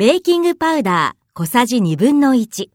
ベーキングパウダー小さじ1分の1